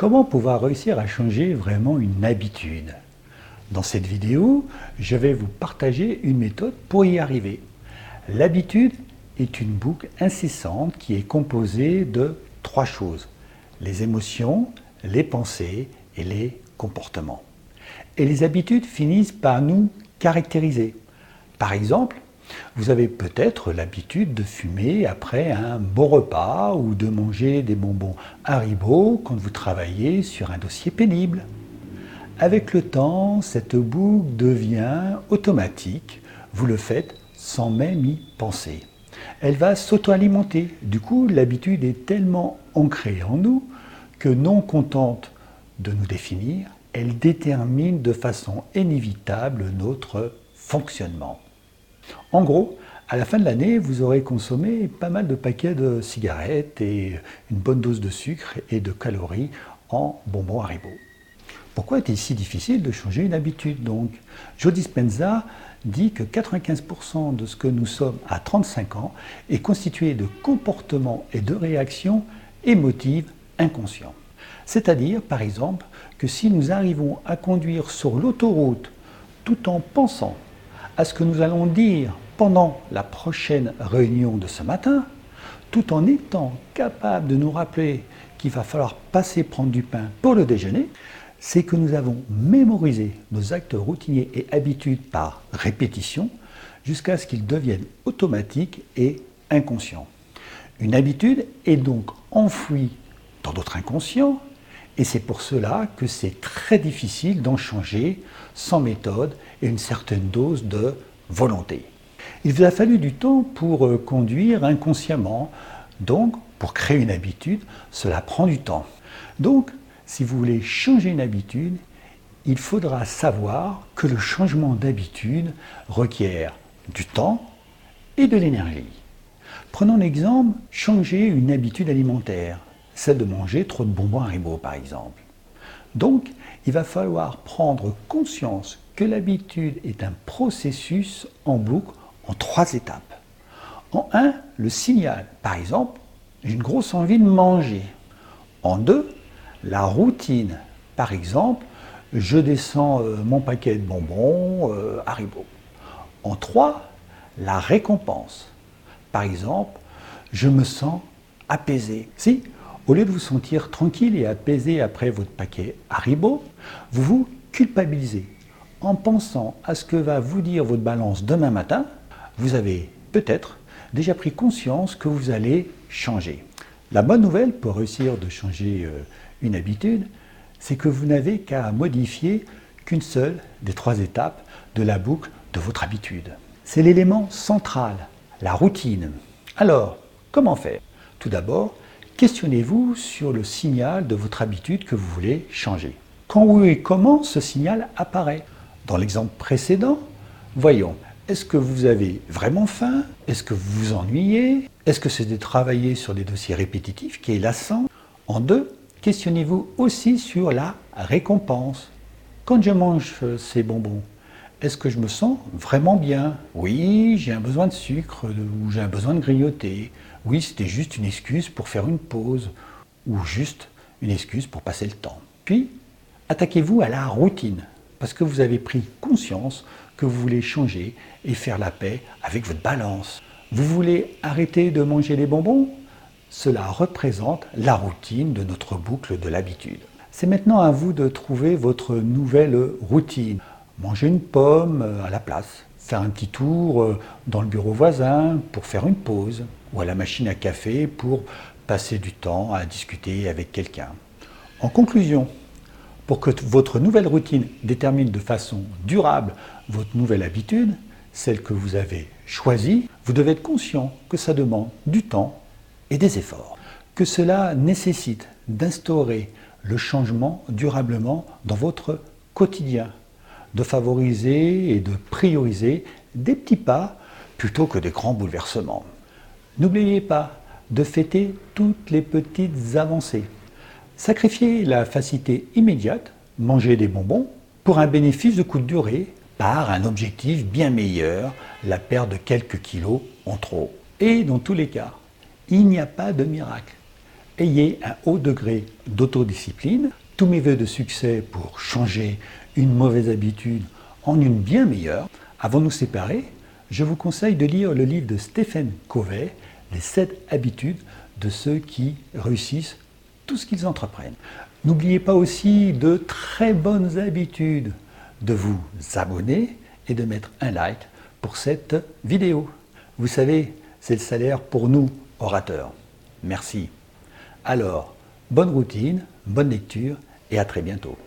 Comment pouvoir réussir à changer vraiment une habitude? Dans cette vidéo, je vais vous partager une méthode pour y arriver. L'habitude est une boucle incessante qui est composée de trois choses. Les émotions, les pensées et les comportements. Et les habitudes finissent par nous caractériser. Par exemple, vous avez peut-être l'habitude de fumer après un bon repas ou de manger des bonbons Haribo quand vous travaillez sur un dossier pénible. Avec le temps, cette boucle devient automatique. Vous le faites sans même y penser. Elle va s'auto-alimenter. Du coup, l'habitude est tellement ancrée en nous que non contente de nous définir, elle détermine de façon inévitable notre fonctionnement. En gros, à la fin de l'année, vous aurez consommé pas mal de paquets de cigarettes et une bonne dose de sucre et de calories en bonbons Haribo. Pourquoi est-il si difficile de changer une habitude donc? Joe Dispenza dit que 95% de ce que nous sommes à 35 ans est constitué de comportements et de réactions émotives inconscients. C'est-à-dire, par exemple, que si nous arrivons à conduire sur l'autoroute tout en pensant à ce que nous allons dire pendant la prochaine réunion de ce matin, tout en étant capable de nous rappeler qu'il va falloir passer prendre du pain pour le déjeuner, c'est que nous avons mémorisé nos actes routiniers et habitudes par répétition jusqu'à ce qu'ils deviennent automatiques et inconscients. Une habitude est donc enfouie dans notre inconscient et c'est pour cela que c'est très difficile d'en changer sans méthode et une certaine dose de volonté. Il vous a fallu du temps pour euh, conduire inconsciemment. Donc, pour créer une habitude, cela prend du temps. Donc, si vous voulez changer une habitude, il faudra savoir que le changement d'habitude requiert du temps et de l'énergie. Prenons l'exemple, changer une habitude alimentaire celle de manger trop de bonbons Haribo par exemple. Donc, il va falloir prendre conscience que l'habitude est un processus en boucle en trois étapes. En un, le signal. Par exemple, j'ai une grosse envie de manger. En deux, la routine. Par exemple, je descends euh, mon paquet de bonbons euh, Haribo. En trois, la récompense. Par exemple, je me sens apaisé. Si au lieu de vous sentir tranquille et apaisé après votre paquet Haribo, vous vous culpabilisez. En pensant à ce que va vous dire votre balance demain matin, vous avez peut-être déjà pris conscience que vous allez changer. La bonne nouvelle pour réussir de changer euh, une habitude, c'est que vous n'avez qu'à modifier qu'une seule des trois étapes de la boucle de votre habitude. C'est l'élément central, la routine. Alors, comment faire? Tout d'abord, Questionnez-vous sur le signal de votre habitude que vous voulez changer. Quand ou et comment ce signal apparaît? Dans l'exemple précédent, voyons, est-ce que vous avez vraiment faim? Est-ce que vous vous ennuyez? Est-ce que c'est de travailler sur des dossiers répétitifs qui est lassant? En deux, questionnez-vous aussi sur la récompense. Quand je mange ces bonbons, est-ce que je me sens vraiment bien? Oui, j'ai un besoin de sucre ou j'ai un besoin de grignoter. Oui, c'était juste une excuse pour faire une pause ou juste une excuse pour passer le temps. Puis, attaquez-vous à la routine parce que vous avez pris conscience que vous voulez changer et faire la paix avec votre balance. Vous voulez arrêter de manger les bonbons? Cela représente la routine de notre boucle de l'habitude. C'est maintenant à vous de trouver votre nouvelle routine. Manger une pomme à la place, faire un petit tour euh, dans le bureau voisin pour faire une pause, ou à la machine à café pour passer du temps à discuter avec quelqu'un. En conclusion, pour que votre nouvelle routine détermine de façon durable votre nouvelle habitude, celle que vous avez choisie, vous devez être conscient que ça demande du temps et des efforts, que cela nécessite d'instaurer le changement durablement dans votre quotidien, de favoriser et de prioriser des petits pas plutôt que des grands bouleversements. N'oubliez pas de fêter toutes les petites avancées. Sacrifiez la facilité immédiate, manger des bonbons, pour un bénéfice de courte durée, par un objectif bien meilleur, la perte de quelques kilos en trop. Et dans tous les cas, il n'y a pas de miracle. ayez un haut degré d'autodiscipline. Tous mes voeux de succès pour changer une mauvaise habitude en une bien meilleure. Avant de nous séparer, je vous conseille de lire le livre de Stephen Covey, Les 7 habitudes de ceux qui réussissent tout ce qu'ils entreprennent. N'oubliez pas aussi de très bonnes habitudes de vous abonner et de mettre un like pour cette vidéo. Vous savez, c'est le salaire pour nous, orateurs. Merci. Alors, bonne routine, bonne lecture et à très bientôt.